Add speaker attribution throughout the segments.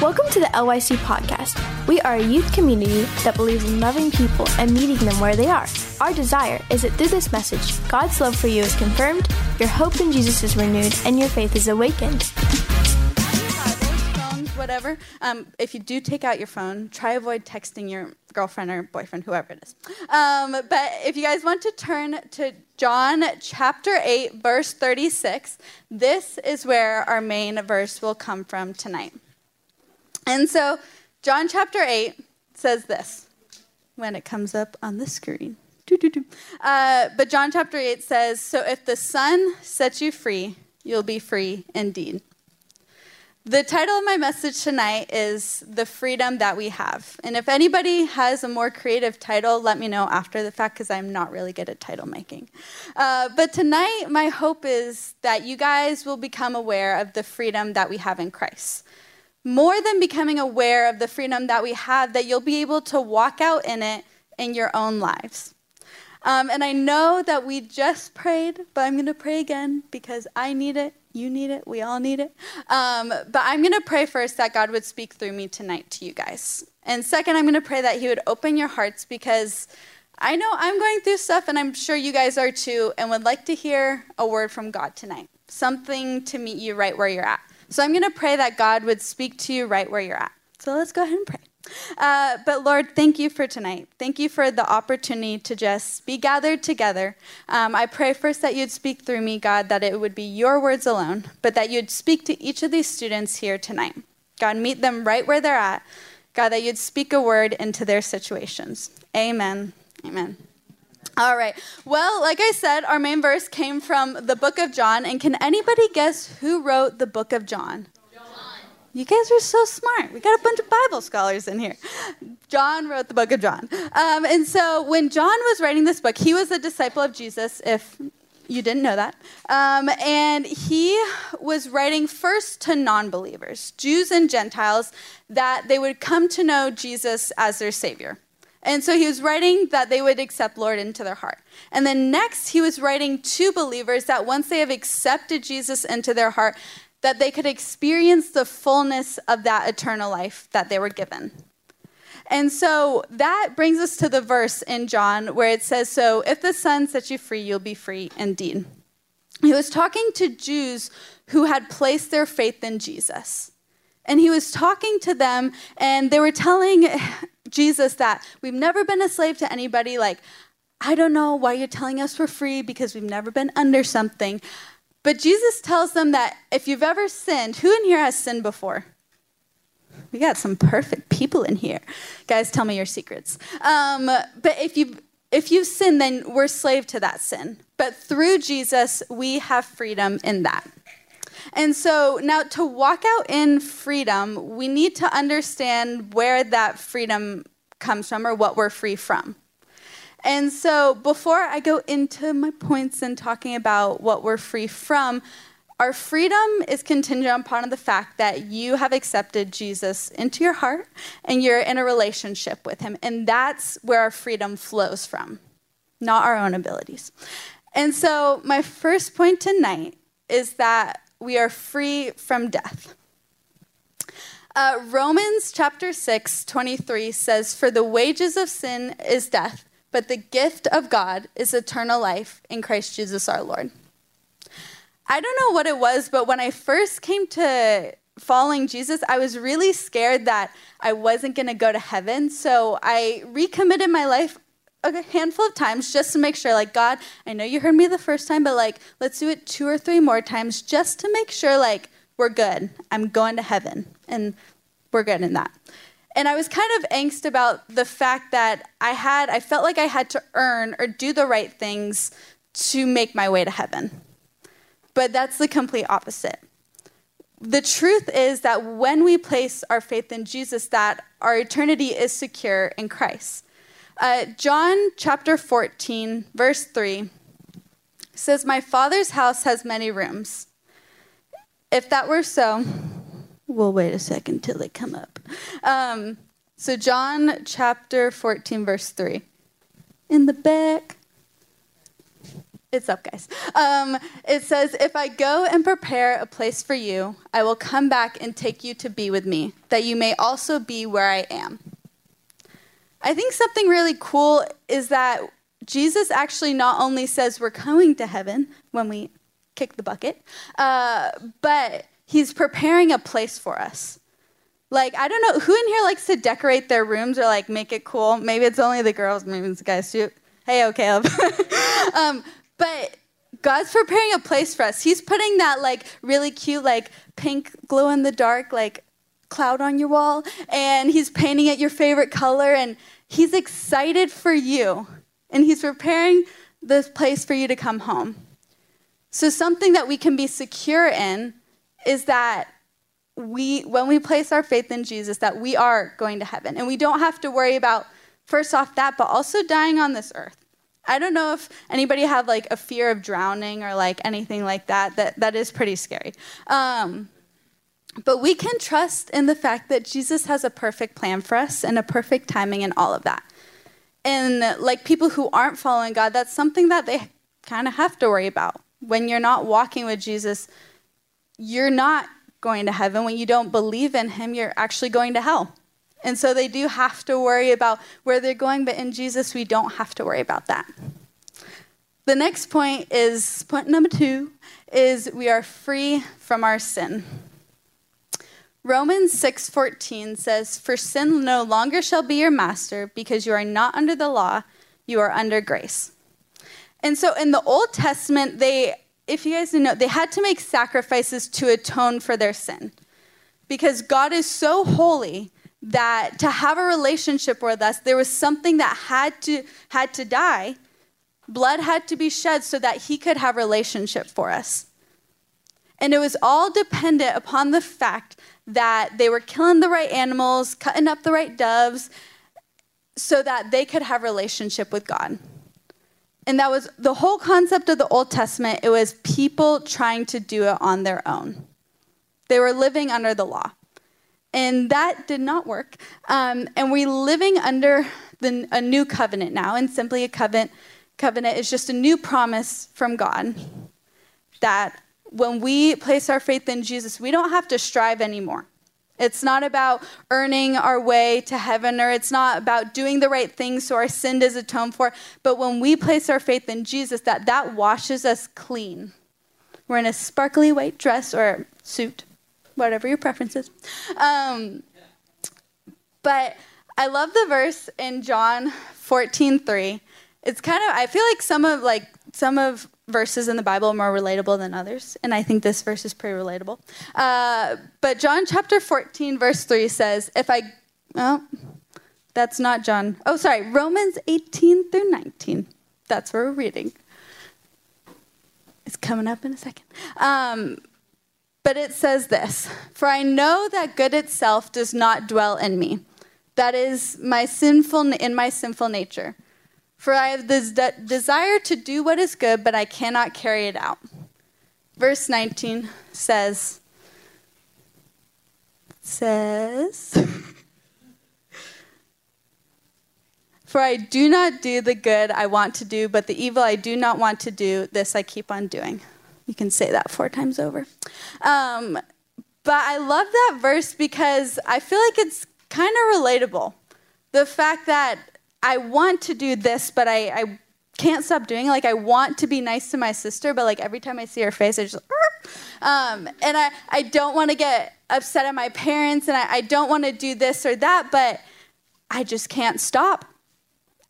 Speaker 1: Welcome to the LYC podcast. We are a youth community that believes in loving people and meeting them where they are. Our desire is that through this message, God's love for you is confirmed, your hope in Jesus is renewed, and your faith is awakened.
Speaker 2: Whatever. Um, if you do take out your phone, try avoid texting your girlfriend or boyfriend, whoever it is. Um, but if you guys want to turn to John chapter 8, verse 36, this is where our main verse will come from tonight. And so, John chapter 8 says this when it comes up on the screen. Uh, but John chapter 8 says, So if the Son sets you free, you'll be free indeed. The title of my message tonight is The Freedom That We Have. And if anybody has a more creative title, let me know after the fact because I'm not really good at title making. Uh, but tonight, my hope is that you guys will become aware of the freedom that we have in Christ more than becoming aware of the freedom that we have, that you'll be able to walk out in it in your own lives. Um, and I know that we just prayed, but I'm going to pray again because I need it, you need it, we all need it. Um, but I'm going to pray first that God would speak through me tonight to you guys. And second, I'm going to pray that He would open your hearts because I know I'm going through stuff, and I'm sure you guys are too, and would like to hear a word from God tonight. Something to meet you right where you're at. So I'm going to pray that God would speak to you right where you're at. So let's go ahead and pray. Uh, but Lord, thank you for tonight. Thank you for the opportunity to just be gathered together. Um, I pray first that you'd speak through me, God, that it would be your words alone, but that you'd speak to each of these students here tonight. God, meet them right where they're at. God, that you'd speak a word into their situations. Amen. Amen. All right. Well, like I said, our main verse came from the book of John. And can anybody guess who wrote the book of John? You guys are so smart. We got a bunch of Bible scholars in here. John wrote the book of John. Um, and so when John was writing this book, he was a disciple of Jesus, if you didn't know that. Um, and he was writing first to non believers, Jews and Gentiles, that they would come to know Jesus as their Savior. And so he was writing that they would accept Lord into their heart. And then next, he was writing to believers that once they have accepted Jesus into their heart, that they could experience the fullness of that eternal life that they were given. And so that brings us to the verse in John where it says, So if the Son sets you free, you'll be free indeed. He was talking to Jews who had placed their faith in Jesus. And he was talking to them, and they were telling Jesus that we've never been a slave to anybody. Like, I don't know why you're telling us we're free because we've never been under something. But Jesus tells them that if you've ever sinned, who in here has sinned before? We got some perfect people in here. Guys, tell me your secrets. Um, but if you if you sin, then we're slave to that sin. But through Jesus, we have freedom in that. And so now to walk out in freedom, we need to understand where that freedom comes from or what we're free from. And so before I go into my points and talking about what we're free from, our freedom is contingent upon the fact that you have accepted Jesus into your heart and you're in a relationship with him. And that's where our freedom flows from, not our own abilities. And so, my first point tonight is that we are free from death. Uh, Romans chapter 6, 23 says, For the wages of sin is death, but the gift of God is eternal life in Christ Jesus our Lord. I don't know what it was, but when I first came to following Jesus, I was really scared that I wasn't going to go to heaven. So I recommitted my life a handful of times just to make sure, like, God, I know you heard me the first time, but like, let's do it two or three more times just to make sure, like, we're good. I'm going to heaven, and we're good in that. And I was kind of angst about the fact that I had, I felt like I had to earn or do the right things to make my way to heaven. But that's the complete opposite. The truth is that when we place our faith in Jesus, that our eternity is secure in Christ. Uh, John chapter 14, verse 3 says, My father's house has many rooms. If that were so, we'll wait a second till they come up. Um, so, John chapter 14, verse 3. In the back. It's up, guys. Um, it says, If I go and prepare a place for you, I will come back and take you to be with me, that you may also be where I am. I think something really cool is that Jesus actually not only says we're going to heaven when we kick the bucket, uh, but he's preparing a place for us. Like, I don't know, who in here likes to decorate their rooms or like make it cool? Maybe it's only the girls, maybe it's the guys too. Hey, oh, um, but God's preparing a place for us. He's putting that like really cute, like pink glow in the dark, like cloud on your wall, and He's painting it your favorite color, and He's excited for you, and He's preparing this place for you to come home. So, something that we can be secure in is that we, when we place our faith in Jesus, that we are going to heaven, and we don't have to worry about first off that, but also dying on this earth. I don't know if anybody had like a fear of drowning or like anything like that. That that is pretty scary. Um, but we can trust in the fact that Jesus has a perfect plan for us and a perfect timing and all of that. And like people who aren't following God, that's something that they kind of have to worry about. When you're not walking with Jesus, you're not going to heaven. When you don't believe in Him, you're actually going to hell. And so they do have to worry about where they're going, but in Jesus, we don't have to worry about that. The next point is point number two is we are free from our sin. Romans 6:14 says, "For sin no longer shall be your master, because you are not under the law, you are under grace." And so in the Old Testament, they if you guys didn't know, they had to make sacrifices to atone for their sin. Because God is so holy that to have a relationship with us, there was something that had to had to die. Blood had to be shed so that he could have relationship for us. And it was all dependent upon the fact that they were killing the right animals, cutting up the right doves, so that they could have relationship with God. And that was the whole concept of the Old Testament. It was people trying to do it on their own. They were living under the law. And that did not work. Um, and we're living under the, a new covenant now. And simply a covenant, covenant is just a new promise from God that when we place our faith in Jesus, we don't have to strive anymore. It's not about earning our way to heaven or it's not about doing the right things so our sin is atoned for. But when we place our faith in Jesus, that that washes us clean. We're in a sparkly white dress or suit whatever your preference is. Um, but I love the verse in John 14, 3. It's kind of, I feel like some of like some of verses in the Bible are more relatable than others, and I think this verse is pretty relatable. Uh, but John chapter 14, verse 3 says, If I, well, that's not John. Oh, sorry, Romans 18 through 19. That's where we're reading. It's coming up in a second. Um, but it says this For I know that good itself does not dwell in me. That is my sinful in my sinful nature. For I have this de- desire to do what is good, but I cannot carry it out. Verse 19 says, says, For I do not do the good I want to do, but the evil I do not want to do, this I keep on doing. You can say that four times over. Um, but I love that verse because I feel like it's kind of relatable. The fact that I want to do this, but I, I can't stop doing it. Like, I want to be nice to my sister, but like every time I see her face, I just, um, and I, I don't want to get upset at my parents and I, I don't want to do this or that, but I just can't stop.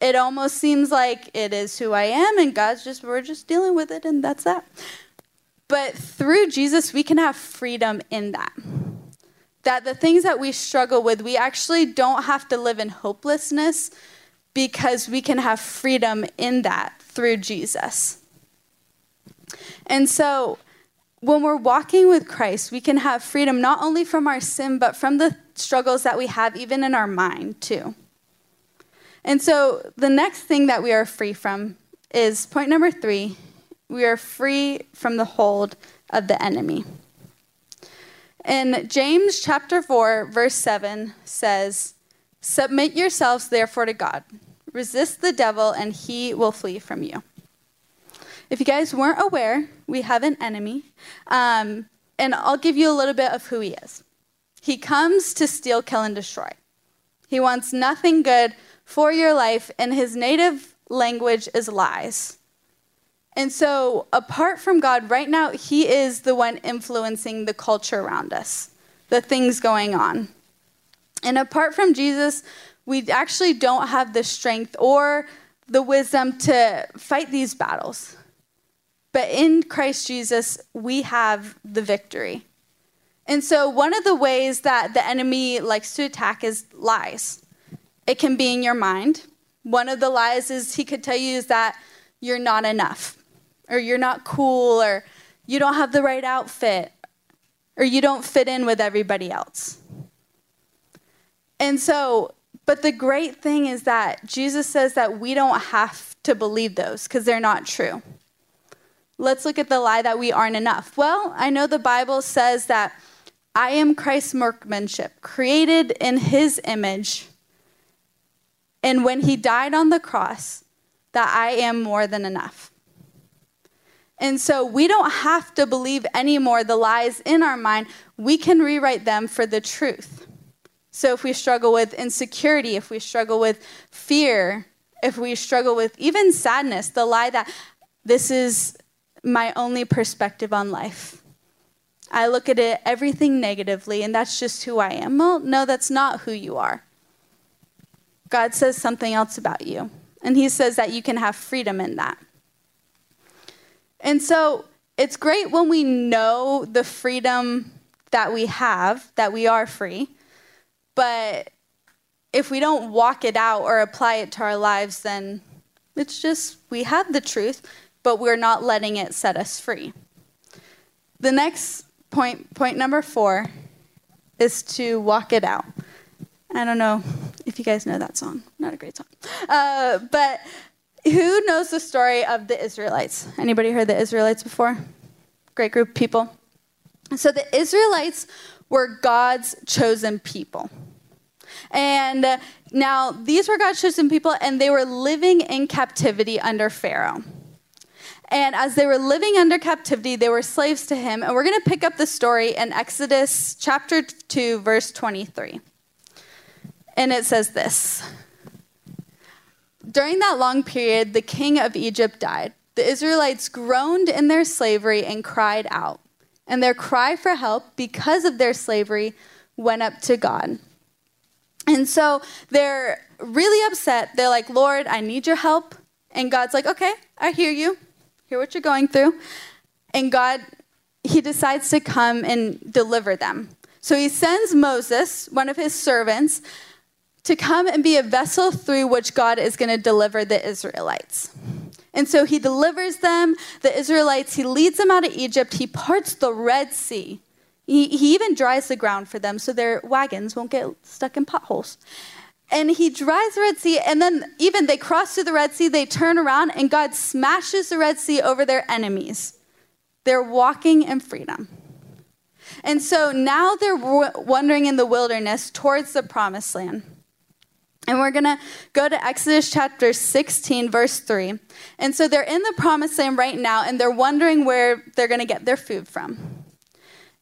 Speaker 2: It almost seems like it is who I am, and God's just, we're just dealing with it, and that's that. But through Jesus, we can have freedom in that. That the things that we struggle with, we actually don't have to live in hopelessness because we can have freedom in that through Jesus. And so, when we're walking with Christ, we can have freedom not only from our sin, but from the struggles that we have even in our mind, too. And so, the next thing that we are free from is point number three we are free from the hold of the enemy. In James chapter 4, verse 7 says, Submit yourselves therefore to God. Resist the devil, and he will flee from you. if you guys weren't aware, we have an enemy. Um, and I'll give you a little bit of who he is. He comes to steal, kill, and destroy. He wants nothing good for your life, and his native language is lies. And so, apart from God, right now, he is the one influencing the culture around us, the things going on. And apart from Jesus, we actually don't have the strength or the wisdom to fight these battles. But in Christ Jesus, we have the victory. And so, one of the ways that the enemy likes to attack is lies. It can be in your mind. One of the lies is he could tell you is that you're not enough, or you're not cool, or you don't have the right outfit, or you don't fit in with everybody else. And so, but the great thing is that Jesus says that we don't have to believe those because they're not true. Let's look at the lie that we aren't enough. Well, I know the Bible says that I am Christ's workmanship, created in his image. And when he died on the cross, that I am more than enough. And so we don't have to believe anymore the lies in our mind. We can rewrite them for the truth. So if we struggle with insecurity, if we struggle with fear, if we struggle with even sadness, the lie that this is my only perspective on life. I look at it everything negatively, and that's just who I am. Well, no, that's not who you are. God says something else about you, and He says that you can have freedom in that. And so it's great when we know the freedom that we have, that we are free, but if we don't walk it out or apply it to our lives, then it's just we have the truth, but we're not letting it set us free. The next point, point number four, is to walk it out. I don't know if you guys know that song. Not a great song. Uh, but who knows the story of the Israelites? Anybody heard the Israelites before? Great group of people. So the Israelites were God's chosen people. And uh, now these were God's chosen people, and they were living in captivity under Pharaoh. And as they were living under captivity, they were slaves to him. And we're going to pick up the story in Exodus chapter 2, verse 23. And it says this During that long period, the king of Egypt died. The Israelites groaned in their slavery and cried out. And their cry for help because of their slavery went up to God. And so they're really upset. They're like, Lord, I need your help. And God's like, okay, I hear you hear what you're going through. And God, he decides to come and deliver them. So he sends Moses, one of his servants, to come and be a vessel through which God is going to deliver the Israelites. And so he delivers them, the Israelites, he leads them out of Egypt, he parts the Red Sea. He, he even dries the ground for them so their wagons won't get stuck in potholes and he dries the Red Sea, and then even they cross through the Red Sea, they turn around, and God smashes the Red Sea over their enemies. They're walking in freedom. And so now they're wandering in the wilderness towards the promised land. And we're going to go to Exodus chapter 16, verse 3. And so they're in the promised land right now, and they're wondering where they're going to get their food from.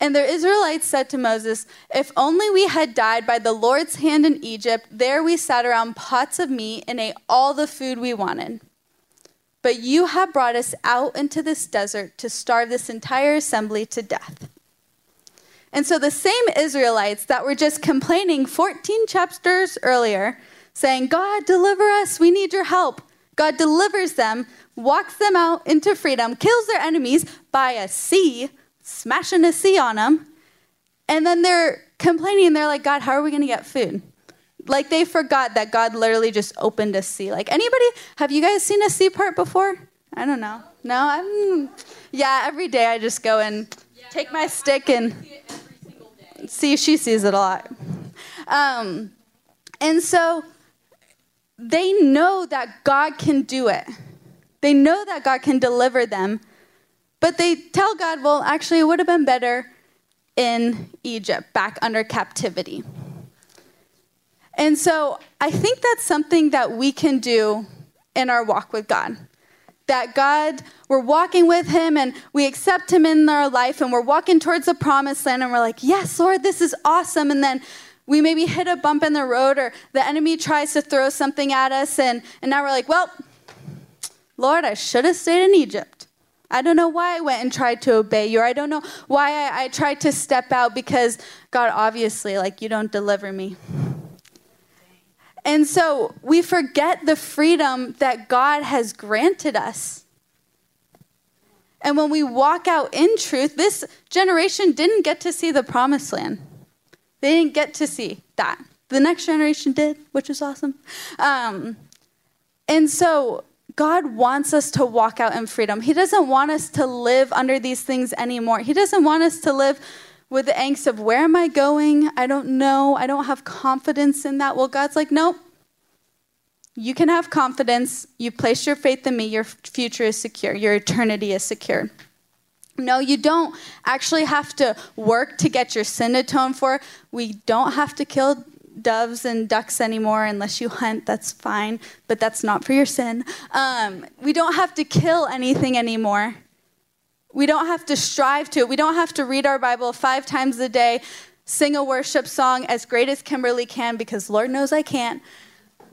Speaker 2: And the Israelites said to Moses, If only we had died by the Lord's hand in Egypt, there we sat around pots of meat and ate all the food we wanted. But you have brought us out into this desert to starve this entire assembly to death. And so the same Israelites that were just complaining 14 chapters earlier, saying, God, deliver us, we need your help. God delivers them, walks them out into freedom, kills their enemies by a sea smashing a sea on them. And then they're complaining. They're like, God, how are we going to get food? Like they forgot that God literally just opened a sea. Like anybody, have you guys seen a sea part before? I don't know. No, I'm. Yeah, every day I just go and yeah, take no, my stick and see. She sees it a lot. Um, and so they know that God can do it. They know that God can deliver them, but they tell God, well, actually, it would have been better in Egypt, back under captivity. And so I think that's something that we can do in our walk with God. that God, we're walking with Him and we accept Him in our life and we're walking towards the promised land and we're like, yes, Lord, this is awesome. And then we maybe hit a bump in the road or the enemy tries to throw something at us and, and now we're like, well, Lord, I should have stayed in Egypt. I don't know why I went and tried to obey you. Or I don't know why I, I tried to step out because God, obviously, like, you don't deliver me. And so we forget the freedom that God has granted us. And when we walk out in truth, this generation didn't get to see the promised land. They didn't get to see that. The next generation did, which is awesome. Um, and so God wants us to walk out in freedom. He doesn't want us to live under these things anymore. He doesn't want us to live with the angst of where am I going? I don't know. I don't have confidence in that. Well, God's like, nope. You can have confidence. You place your faith in me. Your future is secure. Your eternity is secure. No, you don't actually have to work to get your sin atoned for. We don't have to kill doves and ducks anymore unless you hunt. That's fine, but that's not for your sin. Um, we don't have to kill anything anymore. We don't have to strive to. We don't have to read our Bible five times a day, sing a worship song as great as Kimberly can, because Lord knows I can't.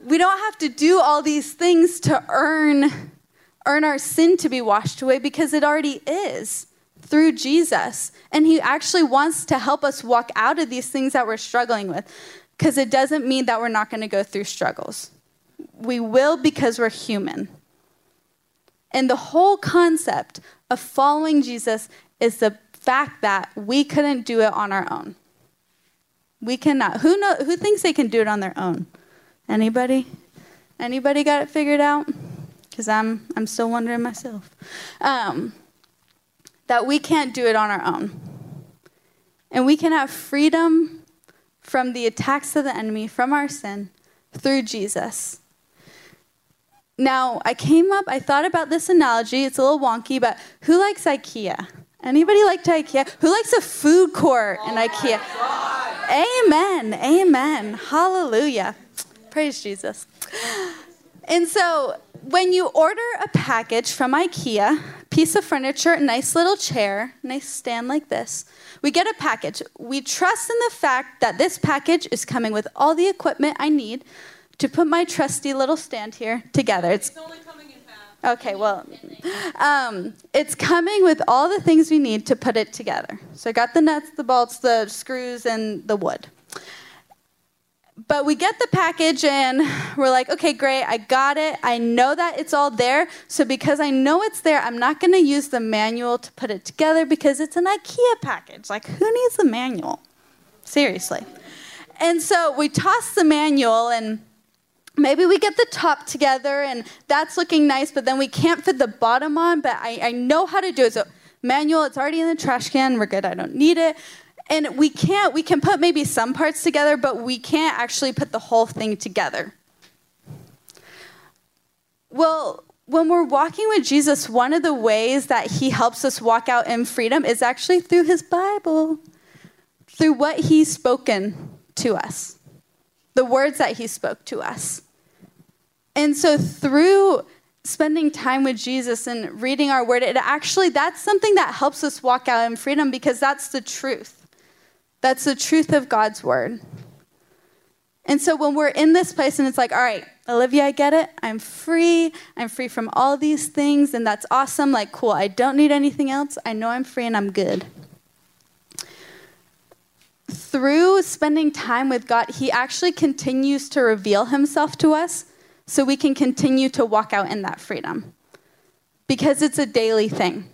Speaker 2: We don't have to do all these things to earn earn our sin to be washed away because it already is through Jesus. And he actually wants to help us walk out of these things that we're struggling with because it doesn't mean that we're not going to go through struggles. We will because we're human. And the whole concept of following Jesus is the fact that we couldn't do it on our own. We cannot. Who know who thinks they can do it on their own? Anybody? Anybody got it figured out? Because I'm I'm still wondering myself. Um, that we can't do it on our own. And we can have freedom from the attacks of the enemy, from our sin, through Jesus. Now, I came up, I thought about this analogy. It's a little wonky, but who likes IKEA? Anybody like IKEA? Who likes a food court in IKEA? Amen. Amen. Hallelujah. Praise Jesus. And so, when you order a package from IKEA, piece of furniture, a nice little chair, nice stand like this, we get a package. We trust in the fact that this package is coming with all the equipment I need to put my trusty little stand here together.
Speaker 3: It's, it's only coming in half.
Speaker 2: Okay, well, um, it's coming with all the things we need to put it together. So I got the nuts, the bolts, the screws, and the wood. But we get the package and we're like, okay, great, I got it. I know that it's all there. So because I know it's there, I'm not going to use the manual to put it together because it's an IKEA package. Like, who needs the manual? Seriously. And so we toss the manual and maybe we get the top together and that's looking nice, but then we can't fit the bottom on, but I, I know how to do it. So manual, it's already in the trash can. We're good. I don't need it. And we can't, we can put maybe some parts together, but we can't actually put the whole thing together. Well, when we're walking with Jesus, one of the ways that he helps us walk out in freedom is actually through his Bible, through what he's spoken to us, the words that he spoke to us. And so through spending time with Jesus and reading our word, it actually that's something that helps us walk out in freedom because that's the truth. That's the truth of God's word. And so when we're in this place and it's like, all right, Olivia, I get it. I'm free. I'm free from all these things, and that's awesome. Like, cool. I don't need anything else. I know I'm free and I'm good. Through spending time with God, He actually continues to reveal Himself to us so we can continue to walk out in that freedom. Because it's a daily thing.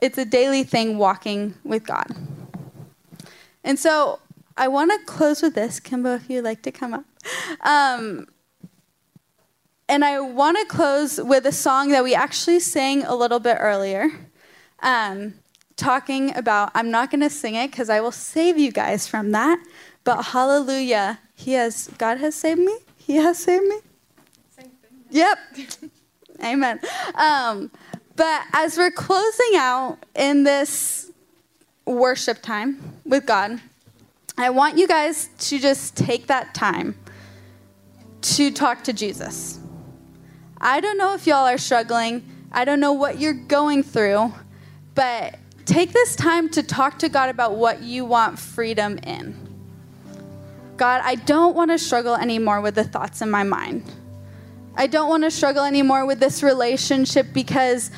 Speaker 2: It's a daily thing walking with God. And so I want to close with this. Kimbo, if you'd like to come up. Um, and I want to close with a song that we actually sang a little bit earlier, um, talking about, I'm not going to sing it because I will save you guys from that, but hallelujah, He has, God has saved me. He has saved me?
Speaker 3: Same thing.
Speaker 2: Yep. Amen. Um, but as we're closing out in this worship time with God, I want you guys to just take that time to talk to Jesus. I don't know if y'all are struggling. I don't know what you're going through, but take this time to talk to God about what you want freedom in. God, I don't want to struggle anymore with the thoughts in my mind. I don't want to struggle anymore with this relationship because,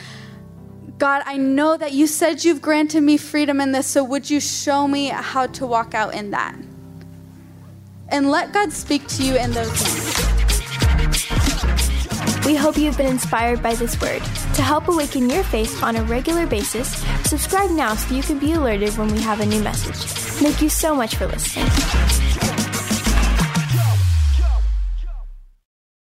Speaker 2: God, I know that you said you've granted me freedom in this, so would you show me how to walk out in that? And let God speak to you in those moments.
Speaker 1: We hope you've been inspired by this word. To help awaken your faith on a regular basis, subscribe now so you can be alerted when we have a new message. Thank you so much for listening.